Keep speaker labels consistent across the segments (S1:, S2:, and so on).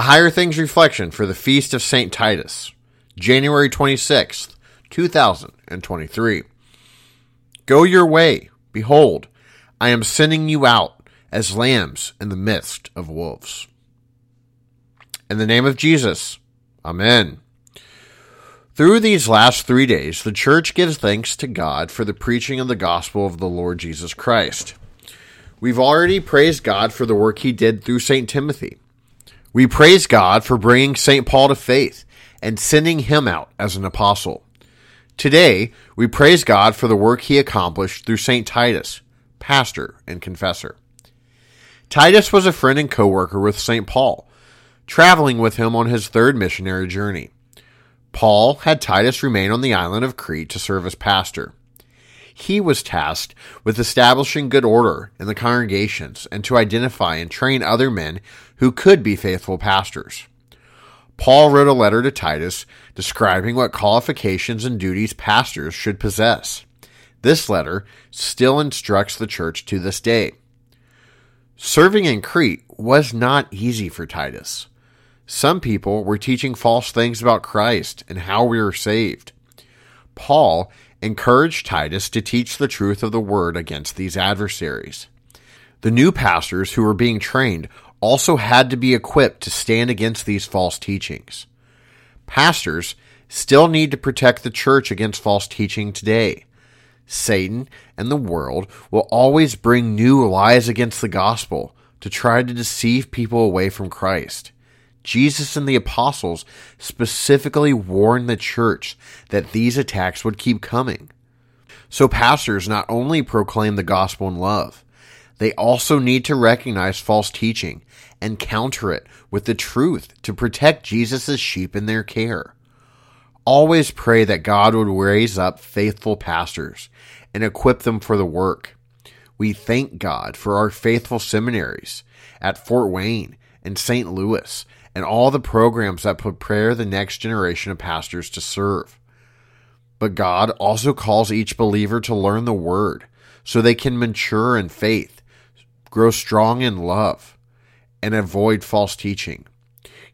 S1: A Higher Things Reflection for the Feast of St. Titus, January 26th, 2023. Go your way. Behold, I am sending you out as lambs in the midst of wolves. In the name of Jesus, Amen. Through these last three days, the church gives thanks to God for the preaching of the gospel of the Lord Jesus Christ. We've already praised God for the work he did through St. Timothy. We praise God for bringing St. Paul to faith and sending him out as an apostle. Today, we praise God for the work he accomplished through St. Titus, pastor and confessor. Titus was a friend and co worker with St. Paul, traveling with him on his third missionary journey. Paul had Titus remain on the island of Crete to serve as pastor. He was tasked with establishing good order in the congregations and to identify and train other men who could be faithful pastors. Paul wrote a letter to Titus describing what qualifications and duties pastors should possess. This letter still instructs the church to this day. Serving in Crete was not easy for Titus. Some people were teaching false things about Christ and how we were saved. Paul encouraged Titus to teach the truth of the word against these adversaries. The new pastors who were being trained also had to be equipped to stand against these false teachings. Pastors still need to protect the church against false teaching today. Satan and the world will always bring new lies against the gospel to try to deceive people away from Christ. Jesus and the apostles specifically warned the church that these attacks would keep coming. So pastors not only proclaim the gospel in love, they also need to recognize false teaching and counter it with the truth to protect Jesus' sheep in their care. Always pray that God would raise up faithful pastors and equip them for the work. We thank God for our faithful seminaries at Fort Wayne and St. Louis and all the programs that prepare the next generation of pastors to serve. But God also calls each believer to learn the Word so they can mature in faith, grow strong in love, and avoid false teaching.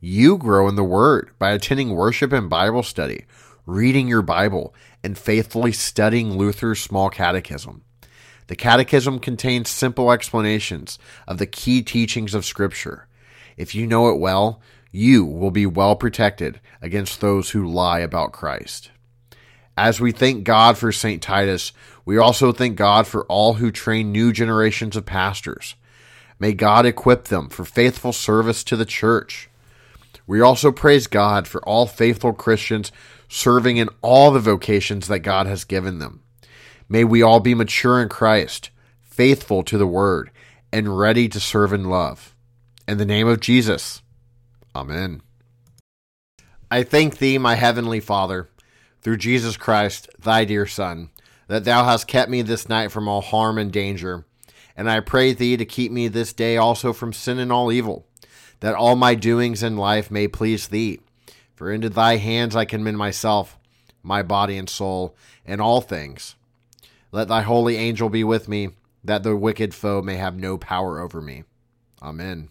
S1: You grow in the Word by attending worship and Bible study, reading your Bible, and faithfully studying Luther's Small Catechism. The Catechism contains simple explanations of the key teachings of Scripture. If you know it well, you will be well protected against those who lie about Christ. As we thank God for St. Titus, we also thank God for all who train new generations of pastors. May God equip them for faithful service to the church. We also praise God for all faithful Christians serving in all the vocations that God has given them. May we all be mature in Christ, faithful to the word, and ready to serve in love. In the name of Jesus. Amen. I thank thee, my heavenly Father, through Jesus Christ, thy dear Son, that thou hast kept me this night from all harm and danger. And I pray thee to keep me this day also from sin and all evil, that all my doings in life may please thee. For into thy hands I commend myself, my body and soul, and all things. Let thy holy angel be with me, that the wicked foe may have no power over me. Amen.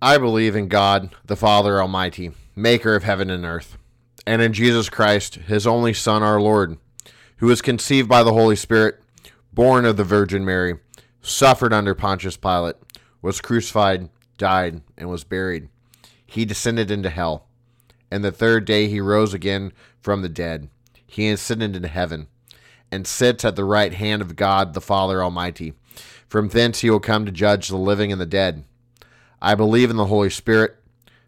S1: I believe in God, the Father Almighty, maker of heaven and earth, and in Jesus Christ, his only Son, our Lord, who was conceived by the Holy Spirit, born of the Virgin Mary, suffered under Pontius Pilate, was crucified, died, and was buried. He descended into hell. And the third day he rose again from the dead. He ascended into heaven, and sits at the right hand of God the Father Almighty. From thence he will come to judge the living and the dead. I believe in the Holy Spirit,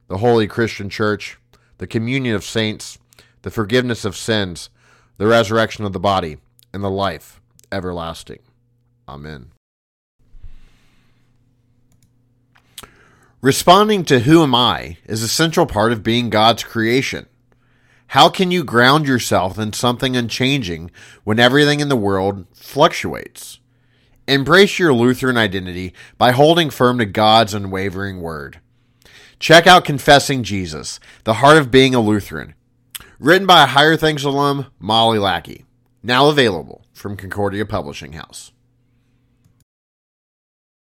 S1: the holy Christian church, the communion of saints, the forgiveness of sins, the resurrection of the body, and the life everlasting. Amen. Responding to who am I is a central part of being God's creation. How can you ground yourself in something unchanging when everything in the world fluctuates? Embrace your Lutheran identity by holding firm to God's unwavering word. Check out Confessing Jesus, the heart of being a Lutheran, written by a Higher Things alum, Molly Lackey. Now available from Concordia Publishing House.